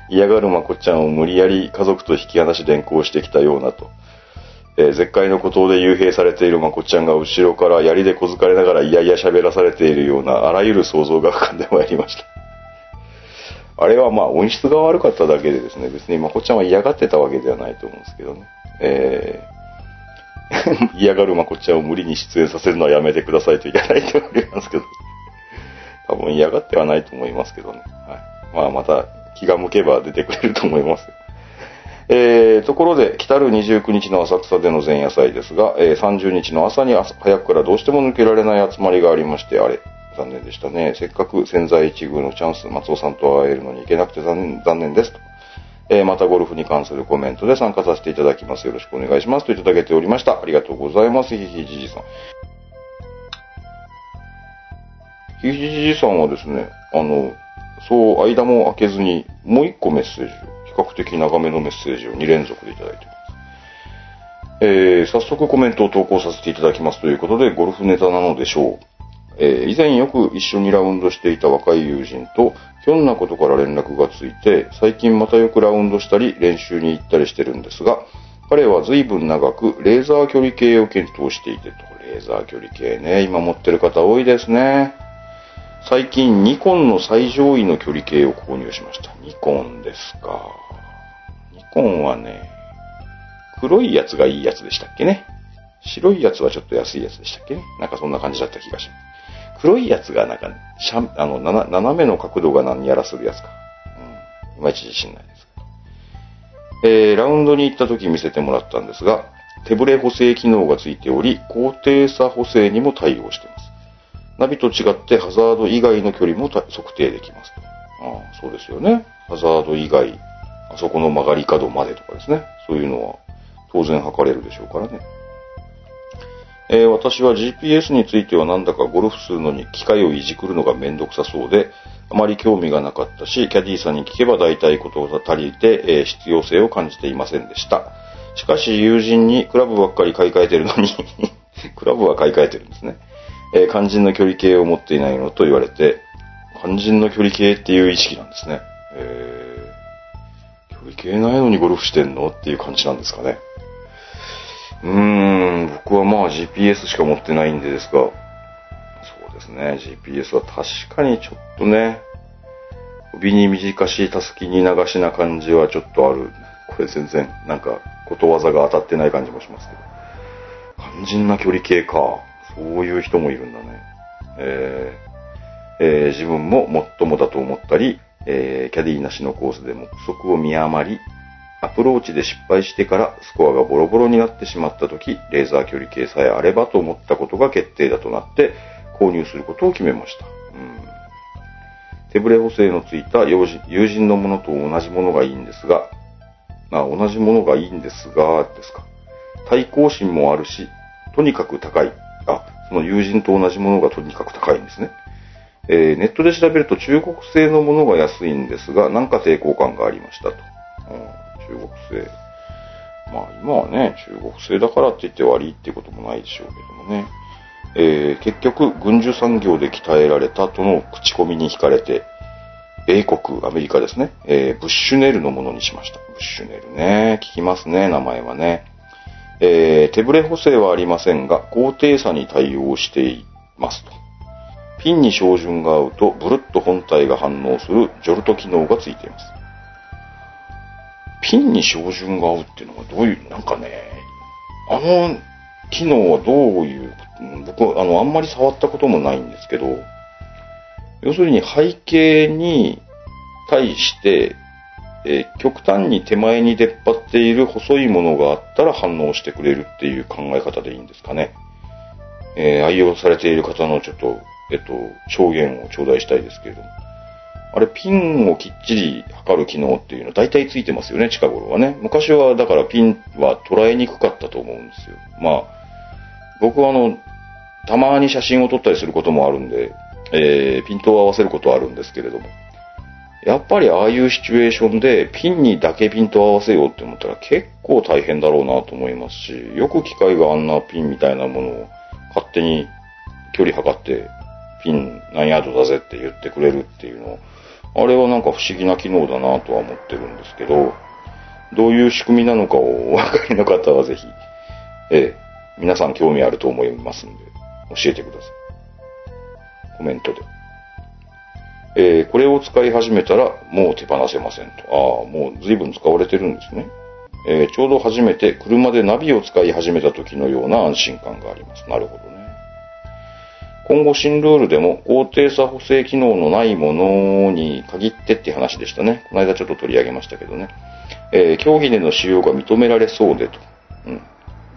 嫌がるまこっちゃんを無理やり家族と引き離し連行してきたようなと。えー絶海の孤島で幽閉されているまこちゃんが後ろから槍で小づかれながらいやいや喋らされているようなあらゆる想像が浮かんでまいりました。あれはまあ音質が悪かっただけでですね、別にまこちゃんは嫌がってたわけではないと思うんですけどね。えー 嫌がるまこちゃんを無理に出演させるのはやめてくださいといただいておりますけど。多分嫌がってはないと思いますけどね。はい。まあまた気が向けば出てくれると思います。えー、ところで、来たる29日の浅草での前夜祭ですが、えー30日の朝に早くからどうしても抜けられない集まりがありまして、あれ、残念でしたね。せっかく潜在一遇のチャンス、松尾さんと会えるのに行けなくて残念残念ですと。えーまたゴルフに関するコメントで参加させていただきます。よろしくお願いします。といただけておりました。ありがとうございます。ひひじじさん。ひひじじさんはですね、あの、そう、間も空けずに、もう一個メッセージを、較的長めのメッセージを2連続でいただいております。えー早速コメントを投稿させていただきますということで、ゴルフネタなのでしょう。えー以前よく一緒にラウンドしていた若い友人と、ひょんなことから連絡がついて、最近またよくラウンドしたり、練習に行ったりしてるんですが、彼は随分長くレーザー距離計を検討していてと、レーザー距離計ね、今持ってる方多いですね。最近ニコンの最上位の距離計を購入しました。ニコンですか。コンはね、黒いやつがいいやつでしたっけね？白いやつはちょっと安いやつでしたっけね？なんかそんな感じだった気がします。黒いやつがなんか、しゃあの、斜めの角度が何やらするやつか。うん。いまいち自信ないです。えー、ラウンドに行った時見せてもらったんですが、手ブレ補正機能がついており、高低差補正にも対応しています。ナビと違ってハザード以外の距離も測定できます。ああそうですよね。ハザード以外、あそこの曲がり角までとかですね。そういうのは当然測れるでしょうからね。えー私は GPS についてはなんだかゴルフするのに機械をいじくるのがめんどくさそうで、あまり興味がなかったし、キャディーさんに聞けば大体ことが足りて、えー必要性を感じていませんでした。しかし友人にクラブばっかり買い替えてるのに、クラブは買い替えてるんですね。えー肝心の距離計を持っていないのと言われて、肝心の距離計っていう意識なんですね。えー距離計ないのにゴルフしてんの？っていう感じなんですかね。うーん、僕はまあ GPS しか持ってないんでですが、そうですね、GPS は確かにちょっとね、首に短し、たすきに流しな感じはちょっとある。これ全然、なんか、ことわざが当たってない感じもしますけど。肝心な距離計か。そういう人もいるんだね。えーえー自分ももっともだと思ったり、えーキャディーなしのコースで目測を見余り、アプローチで失敗してからスコアがボロボロになってしまった時、レーザー距離計さえあればと思ったことが決定だとなって、購入することを決めました。うん手ブレ補正のついた友人のものと同じものがいいんですが、まあ、同じものがいいんですが、ですか。対抗心もあるし、とにかく高い。あ、その友人と同じものがとにかく高いんですね。えーネットで調べると中国製のものが安いんですが、なんか抵抗感がありましたと。うん、中国製。まあ今はね、中国製だからって言って悪いってこともないでしょうけどもね。えー結局、軍需産業で鍛えられたとの口コミに惹かれて、米国、アメリカですね、えーブッシュネルのものにしました。ブッシュネルね、聞きますね、名前はね。えー手ブレ補正はありませんが、高低差に対応していますと。ピンに照準が合うと、ブルッと本体が反応するジョルト機能がついています。ピンに照準が合うっていうのはどういう、なんかね、あの機能はどういう、僕、あの、あんまり触ったこともないんですけど、要するに背景に対して、えー極端に手前に出っ張っている細いものがあったら反応してくれるっていう考え方でいいんですかね。えー愛用されている方のちょっと、えっと、証言を頂戴したいですけれども。あれ、ピンをきっちり測る機能っていうのは大体ついてますよね、近頃はね。昔は、だからピンは捉えにくかったと思うんですよ。まあ、僕はあの、たまに写真を撮ったりすることもあるんで、えーピントを合わせることはあるんですけれども。やっぱりああいうシチュエーションでピンにだけピントを合わせようって思ったら結構大変だろうなと思いますし、よく機械があんなピンみたいなものを勝手に距離測ってピン何ヤードだぜって言ってくれるっていうのあれはなんか不思議な機能だなとは思ってるんですけど、どういう仕組みなのかをお分かりの方はぜひ、ええ、皆さん興味あると思いますんで、教えてください。コメントで。えーこれを使い始めたらもう手放せませんと。ああ、もう随分使われてるんですね。えーちょうど初めて車でナビを使い始めた時のような安心感があります。なるほどね。今後新ルールでも高低差補正機能のないものに限ってって話でしたね。この間ちょっと取り上げましたけどね。えー競技での使用が認められそうでと。うん。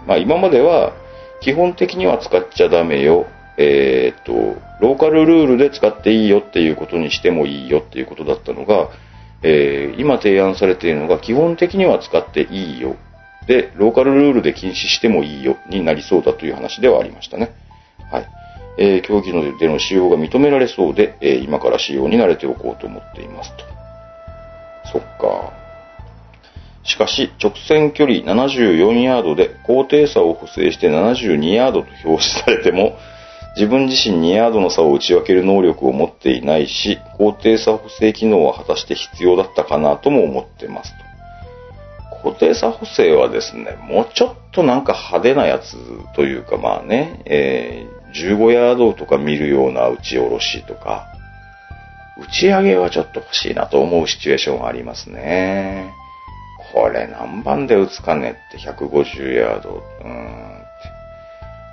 まあ今までは基本的には使っちゃダメよ。えーっと、ローカルルールで使っていいよっていうことにしてもいいよっていうことだったのが、えー今提案されているのが基本的には使っていいよ。で、ローカルルールで禁止してもいいよになりそうだという話ではありましたね。はい。えー競技のでの使用が認められそうで、えー今から使用に慣れておこうと思っていますと。そっか。しかし、直線距離74ヤードで高低差を補正して72ヤードと表示されても、自分自身2ヤードの差を打ち分ける能力を持っていないし、高低差補正機能は果たして必要だったかなとも思ってますと。高低差補正はですね、もうちょっとなんか派手なやつというかまあね、え15ヤードとか見るような打ち下ろしとか、打ち上げはちょっと欲しいなと思うシチュエーションがありますね。これ何番で打つかねって150ヤード。うーん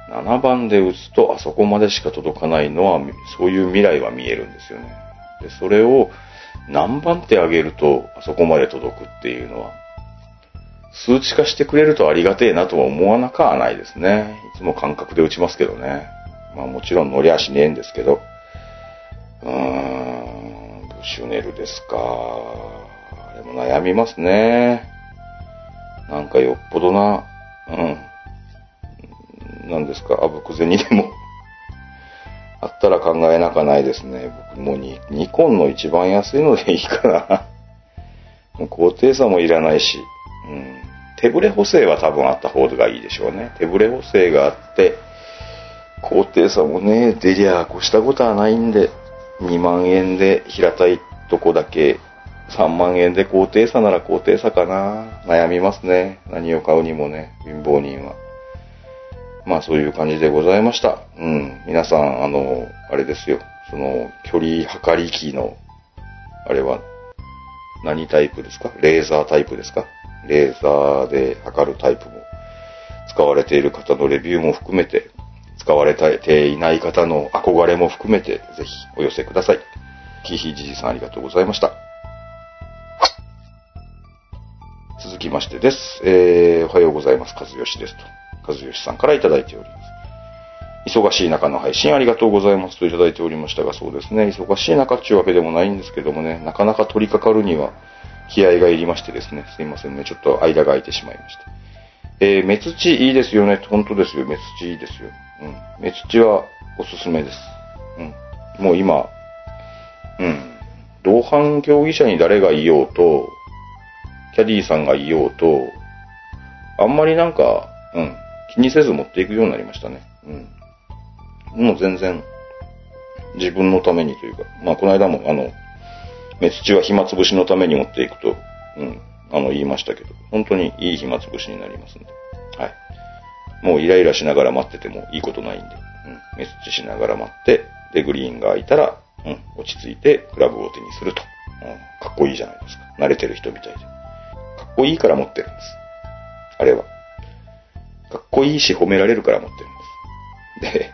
7番で打つとあそこまでしか届かないのは、そういう未来は見えるんですよね。で、それを何番手上げるとあそこまで届くっていうのは、数値化してくれるとありがてえなとは思わなかはないですね。いつも感覚で打ちますけどね。まあもちろん乗りゃしねえんですけど。うーん、ブシュネルですか。あれも悩みますね。なんかよっぽどな、うん。なんですか、あぶくぜにでもあったら考えなかないですね。僕もうニニコンの一番安いのでいいかな。もう高低差もいらないし、うん。手ブレ補正は多分あった方がいいでしょうね。手ブレ補正があって、高低差もね、出りゃ越したことはないんで、2万円で平たいとこだけ、3万円で高低差なら高低差かな。悩みますね。何を買うにもね、貧乏人は。まあそういう感じでございました。うん。皆さん、あの、あれですよ。その、距離測り機の、あれは、何タイプですか？レーザータイプですか？レーザーで測るタイプも使われている方のレビューも含めて、使われていない方の憧れも含めて、ぜひお寄せください。キヒジジさんありがとうございました。続きましてです。えー、おはようございます。和義ですと。和義さんからいただいております。忙しい中の配信ありがとうございますといただいておりましたが、そうですね。忙しい中っていうわけでもないんですけどもね、なかなか取り掛かるには気合がいりましてですね。すいませんね。ちょっと間が空いてしまいました。えー、メツチいいですよね。本当ですよ。メツチいいですよ。うん。メツチはおすすめです。うん。もう今、うん。同伴競技者に誰がいようと、キャディーさんがいようと、あんまりなんか、うん。気にせず持っていくようになりましたね。うん。もう全然、自分のためにというか、まあこの間もあの、メツチは暇つぶしのために持っていくと、うん。あの、言いましたけど、本当にいい暇つぶしになりますんで。はい。もうイライラしながら待っててもいいことないんで、うん。メスチしながら待って、で、グリーンが空いたら、うん。落ち着いて、クラブを手にすると。うん。かっこいいじゃないですか。慣れてる人みたいで。かっこいいから持ってるんです。あれは。かっこいいし褒められるから持ってるんです。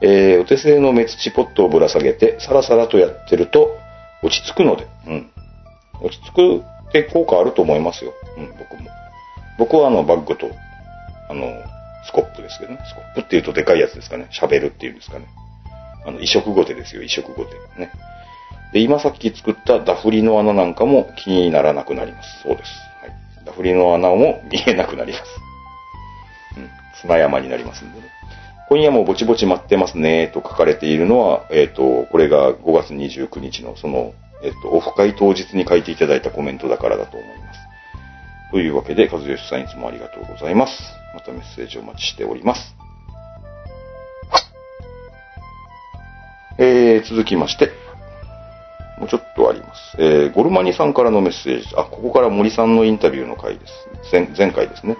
で、えー、お手製のメツチポットをぶら下げて、サラサラとやってると、落ち着くので、うん。落ち着くって効果あると思いますよ。うん、僕も。僕はあの、バッグと、あの、スコップですけどね。スコップって言うとでかいやつですかね。喋るっていうんですかね。あの、移植ゴテですよ、移植ゴテ。ね。で、今さっき作ったダフリの穴なんかも気にならなくなります。そうです。はい。ダフリの穴も見えなくなります。うん。砂山になりますんでね。今夜もぼちぼち待ってますね、と書かれているのは、えっ、と、これが5月29日のその、えっ、と、オフ会当日に書いていただいたコメントだからだと思います。というわけで、和義さんいつもありがとうございます。またメッセージお待ちしております。えー、続きまして、もうちょっとあります。えー、ゴルマニさんからのメッセージ。あ、ここから森さんのインタビューの回です。前前回ですね。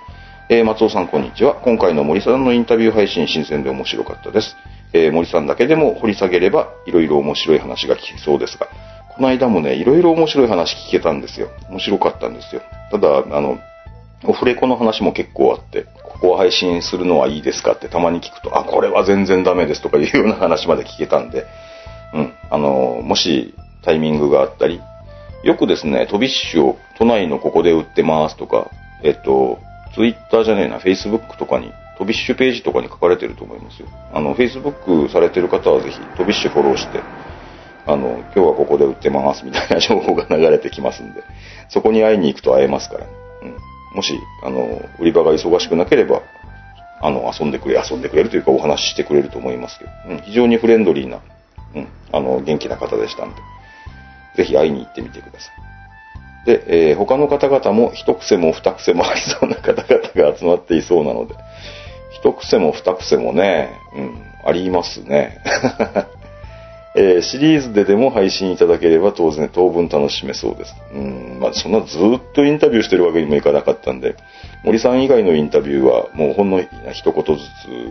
えー、松尾さんこんにちは。今回の森さんのインタビュー配信新鮮で面白かったです。えー、森さんだけでも掘り下げれば、いろいろ面白い話が聞けそうですが、この間もね、いろいろ面白い話聞けたんですよ。面白かったんですよ。ただ、あの、オフレコの話も結構あって、ここを配信するのはいいですかってたまに聞くと、あ、これは全然ダメですとかいうような話まで聞けたんで、うん、あの、もしタイミングがあったり、よくですね、トビッシュを都内のここで売ってますとか、えっと、ツイッターじゃねえな、フェイスブックとかに、トビッシュページとかに書かれてると思いますよ。あの、フェイスブックされてる方はぜひ、トビッシュフォローして、あの、今日はここで売ってますみたいな情報が流れてきますんで、そこに会いに行くと会えますからね、うん。もし、あの、売り場が忙しくなければ、あの、遊んでくれ、遊んでくれるというかお話ししてくれると思いますけど、うん、非常にフレンドリーな、うん、あの、元気な方でしたんで、ぜひ会いに行ってみてください。で、えー他の方々も一癖も二癖もありそうな方々が集まっていそうなので、一癖も二癖もね、うん、ありますね。えーシリーズででも配信いただければ当然当分楽しめそうです。うん、まあそんなずっとインタビューしてるわけにもいかなかったんで、森さん以外のインタビューはもうほんの一言ず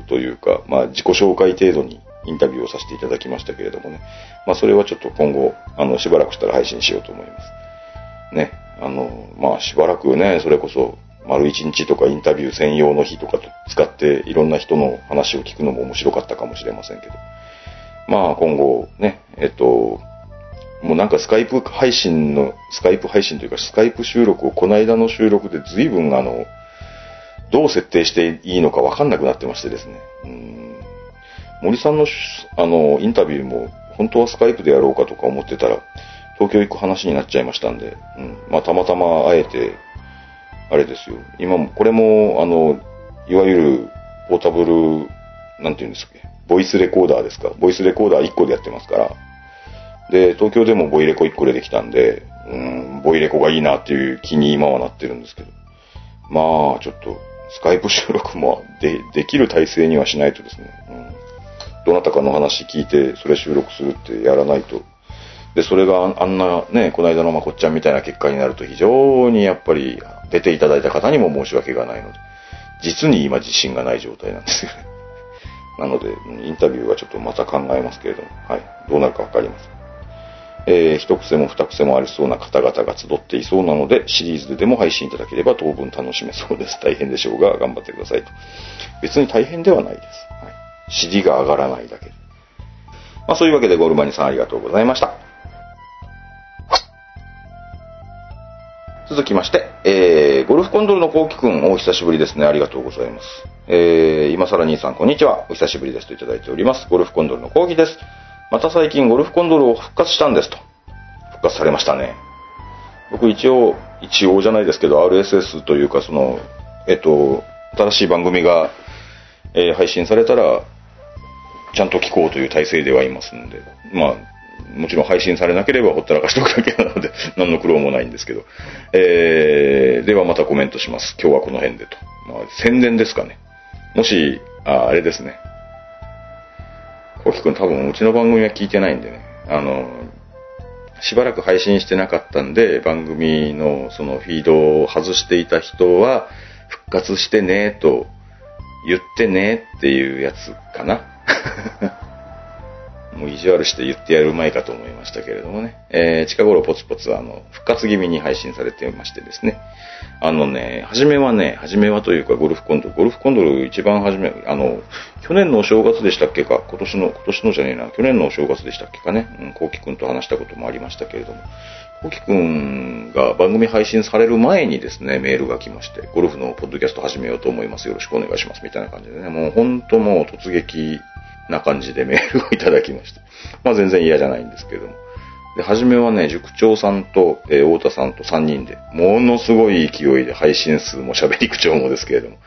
つというか、まあ自己紹介程度にインタビューをさせていただきましたけれどもね。まあそれはちょっと今後、あの、しばらくしたら配信しようと思います。ね。あの、まあしばらくね、それこそ、丸一日とかインタビュー専用の日とかと使っていろんな人の話を聞くのも面白かったかもしれませんけど。まあ今後ね、えっと、もうなんかスカイプ配信の、スカイプ配信というかスカイプ収録をこの間の収録で随分あの、どう設定していいのかわかんなくなってましてですね。うん森さんのあの、インタビューも本当はスカイプでやろうかとか思ってたら、東京行く話になっちゃいましたんで、うん、まあたまたま会えて、あれですよ。今も、これも、あの、いわゆるポータブル、なんていうんですかね、ボイスレコーダーですか？ボイスレコーダー1個でやってますから。で、東京でもボイレコ1個でできたんで、うん、ボイレコがいいなっていう気に今はなってるんですけど。まあ、ちょっと、スカイプ収録もで、できる体制にはしないとですね。うん。どなたかの話聞いて、それ収録するってやらないと。で、それがああんなね、この間のまこっちゃんみたいな結果になると非常にやっぱり出ていただいた方にも申し訳がないので、実に今自信がない状態なんですよね。なので、インタビューはちょっとまた考えますけれども、はい。どうなるかわかりません。えー一癖も二癖もありそうな方々が集っていそうなので、シリーズででも配信いただければ当分楽しめそうです。大変でしょうが、頑張ってくださいと。別に大変ではないです。はい。尻が上がらないだけで。まあそういうわけでゴールマニさんありがとうございました。続きまして、えー、ゴルフコンドルのコウキくん、お久しぶりですね。ありがとうございます。えー、今更兄さん、こんにちは。お久しぶりですといただいております。ゴルフコンドルのコウキです。また最近ゴルフコンドルを復活したんですと。復活されましたね。僕一応、一応じゃないですけど、RSS というか、その、えっと、新しい番組が、えー配信されたら、ちゃんと聞こうという体制ではいますんで、まあ、もちろん配信されなければほったらかしておくだけなので、何の苦労もないんですけど。えー、ではまたコメントします。今日はこの辺でと。まあ、宣伝ですかね。もし、あ、あれですね。コウキ君多分うちの番組は聞いてないんでね。あの、しばらく配信してなかったんで、番組のそのフィードを外していた人は、復活してねと言ってねっていうやつかな。もう意地悪して言ってやるまいかと思いましたけれどもね。えー、近頃ポツポツあの、復活気味に配信されてましてですね。あのね、初めはね、初めはというかゴルフコンドル、ゴルフコンドル一番初め、あの、去年のお正月でしたっけか、今年の、今年のじゃねえな、去年のお正月でしたっけかね、うん、コウキくんと話したこともありましたけれども、コウキくんが番組配信される前にですね、メールが来まして、ゴルフのポッドキャスト始めようと思います。よろしくお願いします。みたいな感じでね、もう本当もう突撃な感じでメールをいただきました。まあ全然嫌じゃないんですけども。で、初めはね、塾長さんと、えー太田さんと3人で、ものすごい勢いで配信数も喋り口調もですけれども、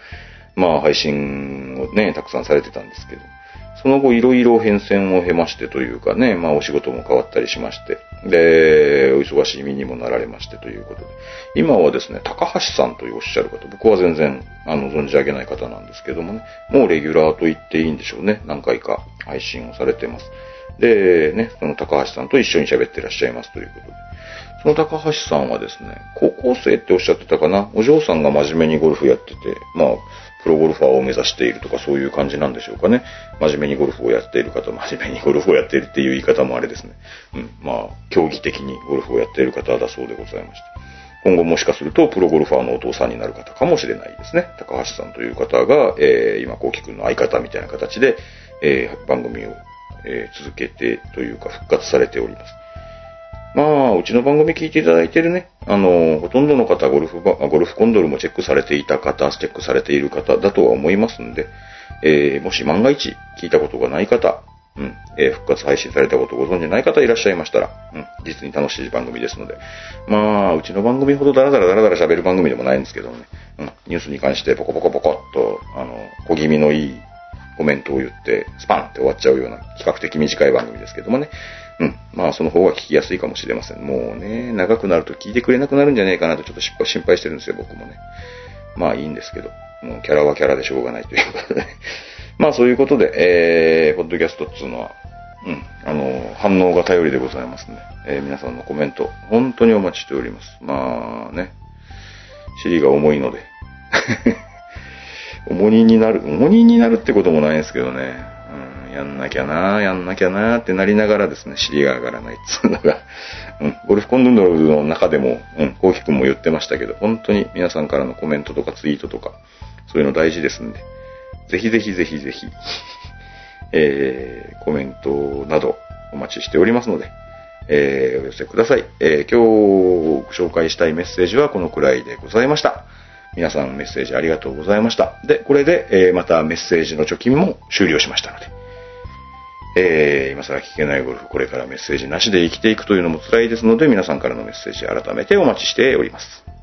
まあ配信をね、たくさんされてたんですけど、その後いろいろ変遷を経ましてというかね、まあお仕事も変わったりしまして、で、お忙しい身にもなられましてということで、今はですね、高橋さんというおっしゃる方、僕は全然、あの、存じ上げない方なんですけどもね、もうレギュラーと言っていいんでしょうね、何回か配信をされてます。で、ね、その高橋さんと一緒に喋ってらっしゃいますということで。その高橋さんはですね、高校生っておっしゃってたかな、お嬢さんが真面目にゴルフやってて、まあ、プロゴルファーを目指しているとかそういう感じなんでしょうかね。真面目にゴルフをやっている方、真面目にゴルフをやっているっていう言い方もあれですね。うん、まあ、競技的にゴルフをやっている方だそうでございまして。今後もしかするとプロゴルファーのお父さんになる方かもしれないですね。高橋さんという方が、えー、今、コウキ君の相方みたいな形で、えー、番組を、えー続けてというか復活されております。まあ、うちの番組聞いていただいてるね、あの、ほとんどの方、ゴルフバ、ゴルフコンドルもチェックされていた方、チェックされている方だとは思いますんで、えーもし万が一聞いたことがない方、うん、えー復活配信されたことをご存知ない方いらっしゃいましたら、うん、実に楽しい番組ですので、まあ、うちの番組ほどダラダラダラダラ喋る番組でもないんですけどね、うん、ニュースに関してポコポコポコっと、あの、小気味のいいコメントを言って、スパンって終わっちゃうような、比較的短い番組ですけどもね。うん。まあ、その方が聞きやすいかもしれません。もうね、長くなると聞いてくれなくなるんじゃねえかなとちょっと心配してるんですよ、僕もね。まあいいんですけど、もうキャラはキャラでしょうがないということで、まあそういうことで、えー、ポッドキャストっていうのは、うん、あの、反応が頼りでございますね。えー皆さんのコメント、本当にお待ちしております。まあね、尻が重いので、重荷になる、重荷になるってこともないんですけどね、うん、やんなきゃな、やんなきゃなってなりながらですね、尻が上がらないっつうのが、うん、ゴルフコンドルの中でも、うん、コウキ君も言ってましたけど、本当に皆さんからのコメントとかツイートとか、そういうの大事ですんで、ぜひぜひぜひぜひ、えー、コメントなどお待ちしておりますので、えー、お寄せください。えー、今日ご紹介したいメッセージはこのくらいでございました。皆さんメッセージありがとうございました。で、これで、えーまたメッセージの貯金も終了しましたので、えー今更聞けないゴルフ、これからメッセージなしで生きていくというのも辛いですので、皆さんからのメッセージ改めてお待ちしております。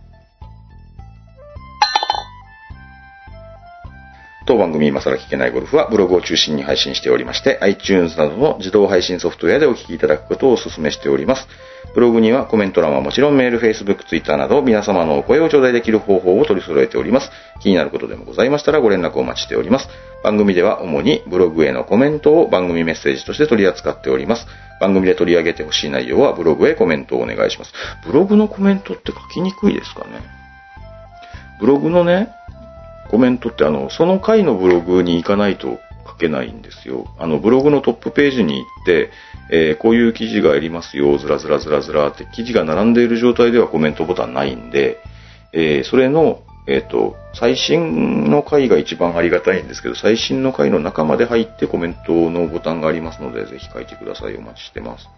当番組今更聞けないゴルフはブログを中心に配信しておりまして、iTunes などの自動配信ソフトウェアでお聞きいただくことをお勧めしております。ブログにはコメント欄はもちろんメール、Facebook、Twitter など皆様のお声を頂戴できる方法を取り揃えております。気になることでもございましたらご連絡をお待ちしております。番組では主にブログへのコメントを番組メッセージとして取り扱っております。番組で取り上げてほしい内容はブログへコメントをお願いします。ブログのコメントって書きにくいですかね？ブログのね、コメントってあの、その回のブログに行かないと書けないんですよ。あの、ブログのトップページに行って、えーこういう記事がありますよ、ずらずらずらずらって記事が並んでいる状態ではコメントボタンないんで、えーそれの、えっ、と、最新の回が一番ありがたいんですけど、最新の回の中まで入ってコメントのボタンがありますので、ぜひ書いてください。お待ちしてます。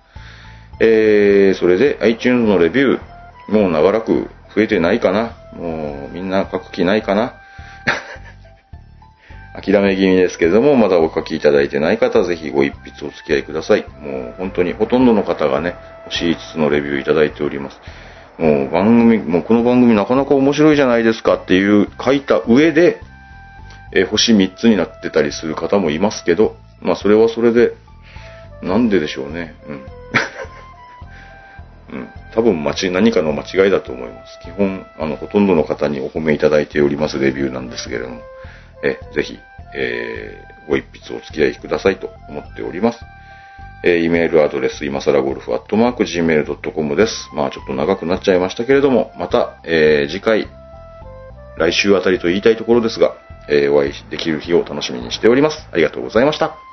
えー、それで iTunes のレビュー、もう長らく増えてないかな。もうみんな書く気ないかな。諦め気味ですけれども、まだお書きいただいてない方、ぜひご一筆お付き合いください。もう本当にほとんどの方がね、星5つのレビューいただいております。もう番組、もうこの番組なかなか面白いじゃないですかっていう書いた上で、え星3つになってたりする方もいますけど、まあそれはそれで、なんででしょうね。うん。うん。多分間違、何かの間違いだと思います。基本、あの、ほとんどの方にお褒めいただいておりますレビューなんですけれども、え、ぜひ、えーご一筆お付き合いくださいと思っております。えー、イメールアドレス、今更ゴルフアットマーク Gmail.com です。まあちょっと長くなっちゃいましたけれども、また、えー次回、来週あたりと言いたいところですが、えーお会いできる日を楽しみにしております。ありがとうございました。